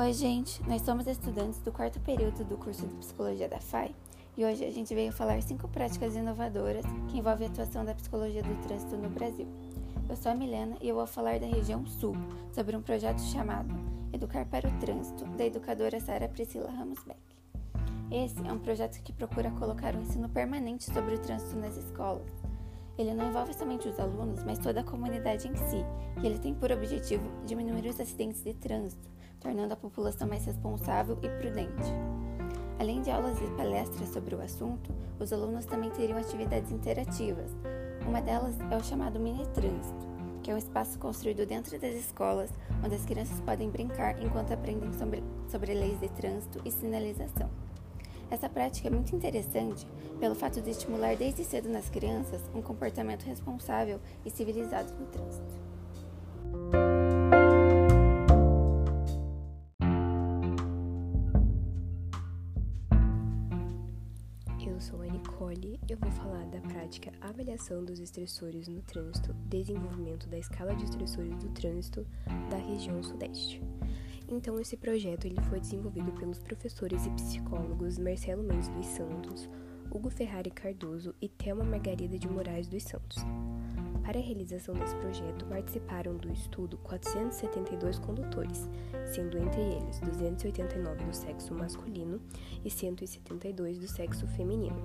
Oi, gente, nós somos estudantes do quarto período do curso de Psicologia da FAI e hoje a gente veio falar cinco práticas inovadoras que envolvem a atuação da psicologia do trânsito no Brasil. Eu sou a Milena e eu vou falar da região Sul sobre um projeto chamado Educar para o Trânsito, da educadora Sara Priscila Ramos Beck. Esse é um projeto que procura colocar um ensino permanente sobre o trânsito nas escolas. Ele não envolve somente os alunos, mas toda a comunidade em si, e ele tem por objetivo diminuir os acidentes de trânsito, tornando a população mais responsável e prudente. Além de aulas e palestras sobre o assunto, os alunos também teriam atividades interativas. Uma delas é o chamado Mini Trânsito, que é um espaço construído dentro das escolas onde as crianças podem brincar enquanto aprendem sobre, sobre leis de trânsito e sinalização. Essa prática é muito interessante pelo fato de estimular desde cedo nas crianças um comportamento responsável e civilizado no trânsito. Eu sou a Nicole e eu vou falar da prática Avaliação dos Estressores no Trânsito, desenvolvimento da escala de estressores do trânsito da região Sudeste. Então, esse projeto ele foi desenvolvido pelos professores e psicólogos Marcelo Mendes dos Santos, Hugo Ferrari Cardoso e Thelma Margarida de Moraes dos Santos. Para a realização desse projeto, participaram do estudo 472 condutores, sendo entre eles 289 do sexo masculino e 172 do sexo feminino,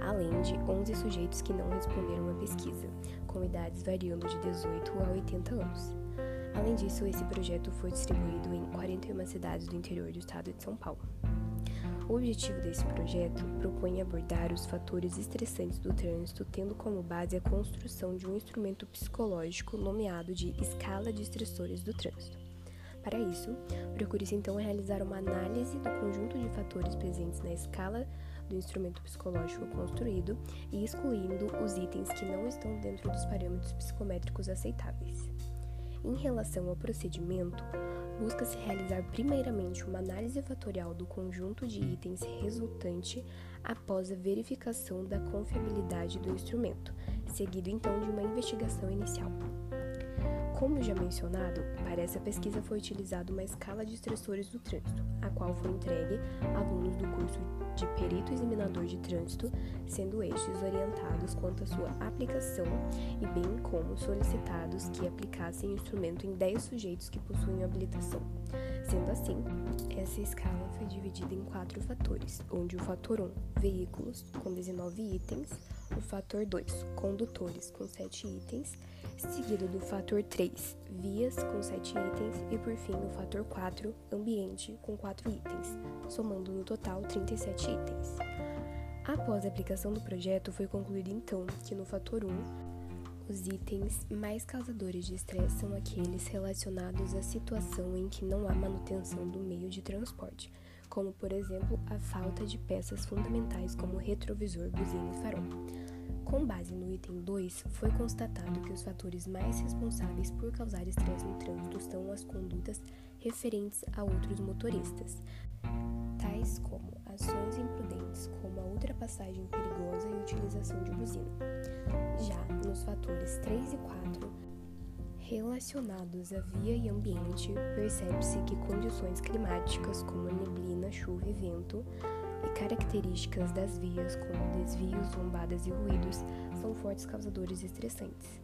além de 11 sujeitos que não responderam à pesquisa, com idades variando de 18 a 80 anos. Além disso, esse projeto foi distribuído em 41 cidades do interior do estado de São Paulo. O objetivo desse projeto propõe abordar os fatores estressantes do trânsito, tendo como base a construção de um instrumento psicológico nomeado de escala de estressores do trânsito. Para isso, procure-se então realizar uma análise do conjunto de fatores presentes na escala do instrumento psicológico construído e excluindo os itens que não estão dentro dos parâmetros psicométricos aceitáveis. Em relação ao procedimento, busca-se realizar primeiramente uma análise fatorial do conjunto de itens resultante após a verificação da confiabilidade do instrumento, seguido então de uma investigação inicial. Como já mencionado, para essa pesquisa foi utilizada uma escala de estressores do trânsito, a qual foi entregue a alunos do curso de perito examinador de trânsito, sendo estes orientados quanto à sua aplicação e bem como solicitados que aplicassem o instrumento em 10 sujeitos que possuem habilitação. Sendo assim, essa escala foi dividida em quatro fatores, onde o fator 1, veículos, com 19 itens, o fator 2, condutores, com 7 itens, seguido do fator 3, vias, com 7 itens, e por fim o fator 4, ambiente, com 4 itens, somando no total 37 itens. Após a aplicação do projeto, foi concluído então que no fator 1, os itens mais causadores de estresse são aqueles relacionados à situação em que não há manutenção do meio de transporte, como por exemplo a falta de peças fundamentais como retrovisor, buzina e farol. Com base no item 2, foi constatado que os fatores mais responsáveis por causar estresse no trânsito são as condutas referentes a outros motoristas, tais como ações imprudentes, como a ultrapassagem perigosa e utilização de buzina. Já nos fatores 3 e 4, relacionados à via e ambiente, percebe-se que condições climáticas como neblina, chuva e vento e características das vias, como desvios, lombadas e ruídos, são fortes causadores estressantes.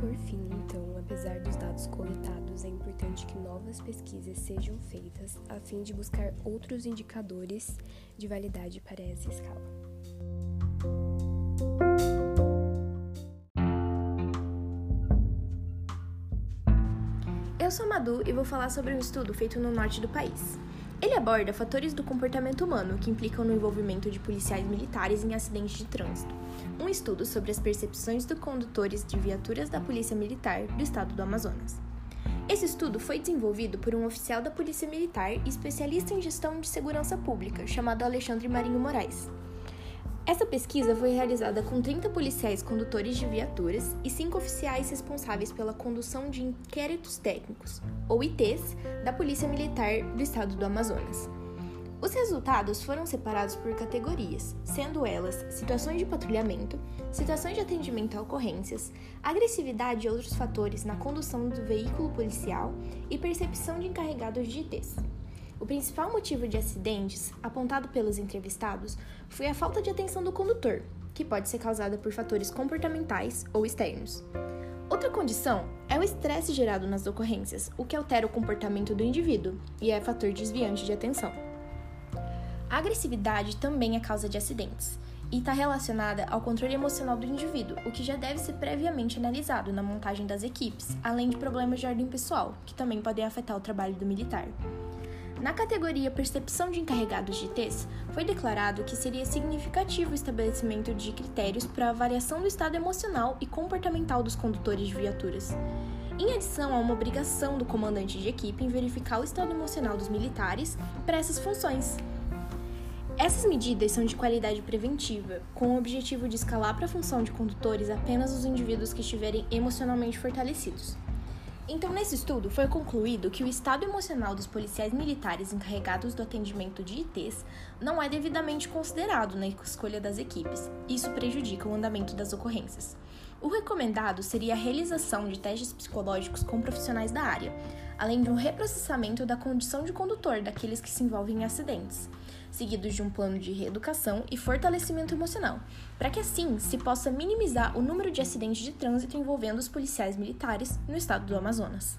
Por fim, então, apesar dos dados coletados, é importante que novas pesquisas sejam feitas a fim de buscar outros indicadores de validade para essa escala. Eu sou Madu e vou falar sobre um estudo feito no norte do país. Ele aborda fatores do comportamento humano que implicam no envolvimento de policiais militares em acidentes de trânsito. Um estudo sobre as percepções dos condutores de viaturas da Polícia Militar do estado do Amazonas. Esse estudo foi desenvolvido por um oficial da Polícia Militar e especialista em gestão de segurança pública, chamado Alexandre Marinho Moraes. Essa pesquisa foi realizada com 30 policiais condutores de viaturas e 5 oficiais responsáveis pela condução de inquéritos técnicos, ou ITs, da Polícia Militar do Estado do Amazonas. Os resultados foram separados por categorias, sendo elas situações de patrulhamento, situações de atendimento a ocorrências, agressividade e outros fatores na condução do veículo policial e percepção de encarregados de ITs. O principal motivo de acidentes, apontado pelos entrevistados, foi a falta de atenção do condutor, que pode ser causada por fatores comportamentais ou externos. Outra condição é o estresse gerado nas ocorrências, o que altera o comportamento do indivíduo e é fator desviante de atenção. A agressividade também é causa de acidentes e está relacionada ao controle emocional do indivíduo, o que já deve ser previamente analisado na montagem das equipes, além de problemas de ordem pessoal, que também podem afetar o trabalho do militar. Na categoria Percepção de Encarregados de ITs, foi declarado que seria significativo o estabelecimento de critérios para avaliação do estado emocional e comportamental dos condutores de viaturas. Em adição a uma obrigação do comandante de equipe em verificar o estado emocional dos militares para essas funções. Essas medidas são de qualidade preventiva, com o objetivo de escalar para a função de condutores apenas os indivíduos que estiverem emocionalmente fortalecidos. Então, nesse estudo, foi concluído que o estado emocional dos policiais militares encarregados do atendimento de ITs não é devidamente considerado na escolha das equipes. Isso prejudica o andamento das ocorrências. O recomendado seria a realização de testes psicológicos com profissionais da área, além de um reprocessamento da condição de condutor daqueles que se envolvem em acidentes seguidos de um plano de reeducação e fortalecimento emocional, para que assim se possa minimizar o número de acidentes de trânsito envolvendo os policiais militares no estado do Amazonas.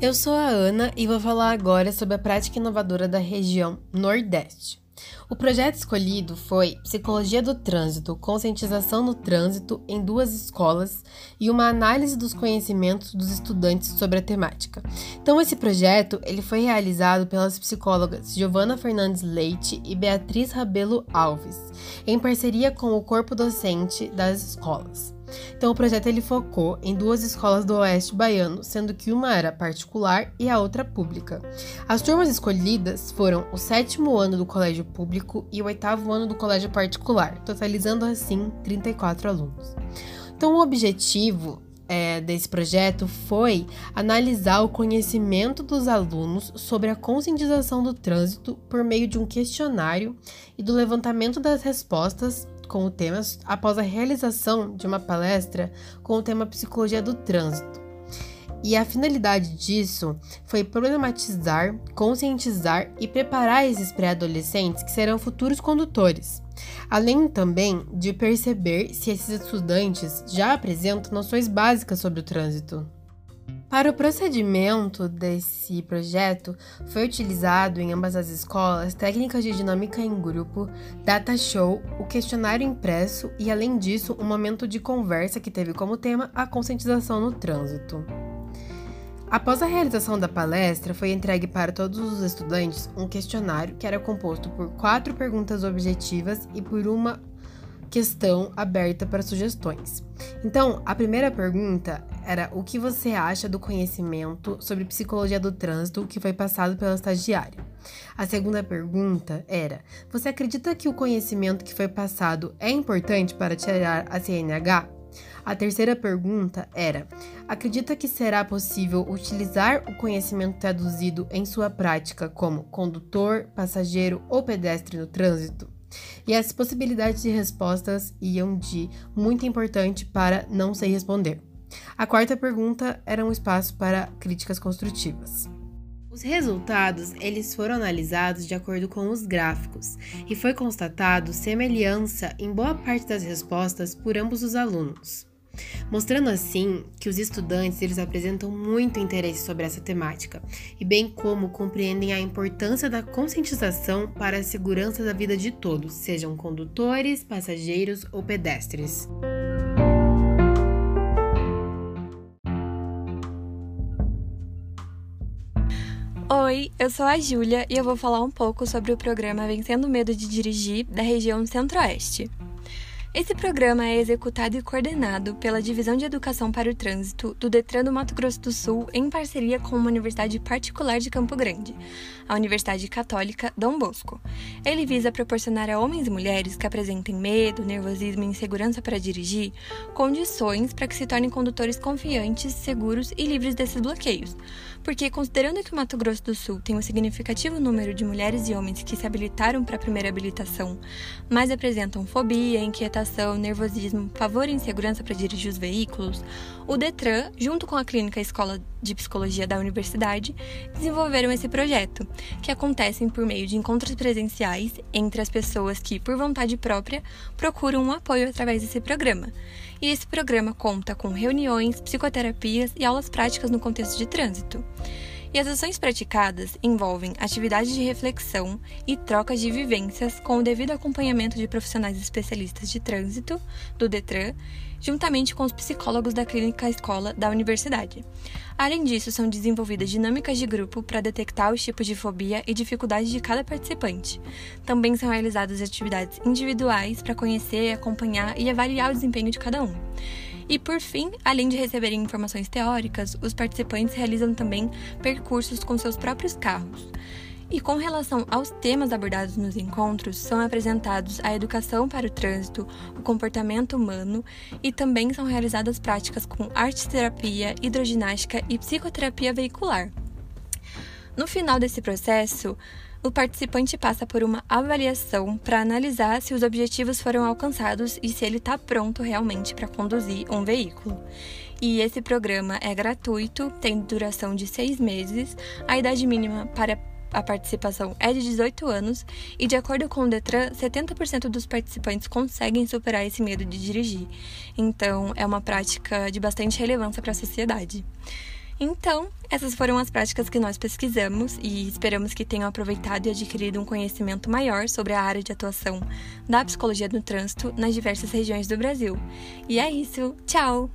Eu sou a Ana e vou falar agora sobre a prática inovadora da região Nordeste. O projeto escolhido foi Psicologia do Trânsito, Conscientização no Trânsito em duas escolas e uma análise dos conhecimentos dos estudantes sobre a temática. Então esse projeto ele foi realizado pelas psicólogas Giovana Fernandes Leite e Beatriz Rabelo Alves, em parceria com o corpo docente das escolas. Então o projeto ele focou em duas escolas do Oeste Baiano, sendo que uma era particular e a outra pública. As turmas escolhidas foram o sétimo ano do colégio público e o oitavo ano do colégio particular, totalizando assim 34 alunos. Então o objetivo é, desse projeto foi analisar o conhecimento dos alunos sobre a conscientização do trânsito por meio de um questionário e do levantamento das respostas com o tema após a realização de uma palestra com o tema Psicologia do Trânsito. E a finalidade disso foi problematizar, conscientizar e preparar esses pré-adolescentes que serão futuros condutores, além também de perceber se esses estudantes já apresentam noções básicas sobre o trânsito. Para o procedimento desse projeto, foi utilizado em ambas as escolas técnicas de dinâmica em grupo, data show, o questionário impresso e, além disso, um momento de conversa que teve como tema a conscientização no trânsito. Após a realização da palestra, foi entregue para todos os estudantes um questionário que era composto por quatro perguntas objetivas e por uma questão aberta para sugestões. Então, a primeira pergunta era o que você acha do conhecimento sobre psicologia do trânsito que foi passado pela estagiária? A segunda pergunta era: você acredita que o conhecimento que foi passado é importante para tirar a CNH? A terceira pergunta era: acredita que será possível utilizar o conhecimento traduzido em sua prática como condutor, passageiro ou pedestre no trânsito? E as possibilidades de respostas iam de muito importante para não sei responder. A quarta pergunta era um espaço para críticas construtivas. Os resultados, eles foram analisados de acordo com os gráficos e foi constatado semelhança em boa parte das respostas por ambos os alunos mostrando assim que os estudantes eles apresentam muito interesse sobre essa temática e bem como compreendem a importância da conscientização para a segurança da vida de todos, sejam condutores, passageiros ou pedestres. Oi, eu sou a Júlia e eu vou falar um pouco sobre o programa Vencendo o Medo de Dirigir da região Centro-Oeste. Esse programa é executado e coordenado pela Divisão de Educação para o Trânsito do Detran do Mato Grosso do Sul em parceria com uma universidade particular de Campo Grande, a Universidade Católica Dom Bosco. Ele visa proporcionar a homens e mulheres que apresentem medo, nervosismo e insegurança para dirigir condições para que se tornem condutores confiantes, seguros e livres desses bloqueios porque considerando que o Mato Grosso do Sul tem um significativo número de mulheres e homens que se habilitaram para a primeira habilitação, mas apresentam fobia, inquietação nervosismo, pavor e insegurança para dirigir os veículos, o Detran, junto com a Clínica Escola de Psicologia da Universidade, desenvolveram esse projeto, que acontecem por meio de encontros presenciais entre as pessoas que, por vontade própria, procuram um apoio através desse programa. E esse programa conta com reuniões, psicoterapias e aulas práticas no contexto de trânsito. E as ações praticadas envolvem atividades de reflexão e trocas de vivências com o devido acompanhamento de profissionais especialistas de trânsito, do Detran, juntamente com os psicólogos da clínica escola da universidade. Além disso, são desenvolvidas dinâmicas de grupo para detectar os tipos de fobia e dificuldades de cada participante. Também são realizadas atividades individuais para conhecer, acompanhar e avaliar o desempenho de cada um. E por fim, além de receberem informações teóricas, os participantes realizam também percursos com seus próprios carros. E com relação aos temas abordados nos encontros, são apresentados a educação para o trânsito, o comportamento humano e também são realizadas práticas com arte-terapia, hidroginástica e psicoterapia veicular. No final desse processo, o participante passa por uma avaliação para analisar se os objetivos foram alcançados e se ele está pronto realmente para conduzir um veículo. E esse programa é gratuito, tem duração de seis meses, a idade mínima para a participação é de 18 anos e, de acordo com o Detran, 70% dos participantes conseguem superar esse medo de dirigir. Então, é uma prática de bastante relevância para a sociedade. Então, essas foram as práticas que nós pesquisamos e esperamos que tenham aproveitado e adquirido um conhecimento maior sobre a área de atuação da psicologia do trânsito nas diversas regiões do Brasil. E é isso, tchau!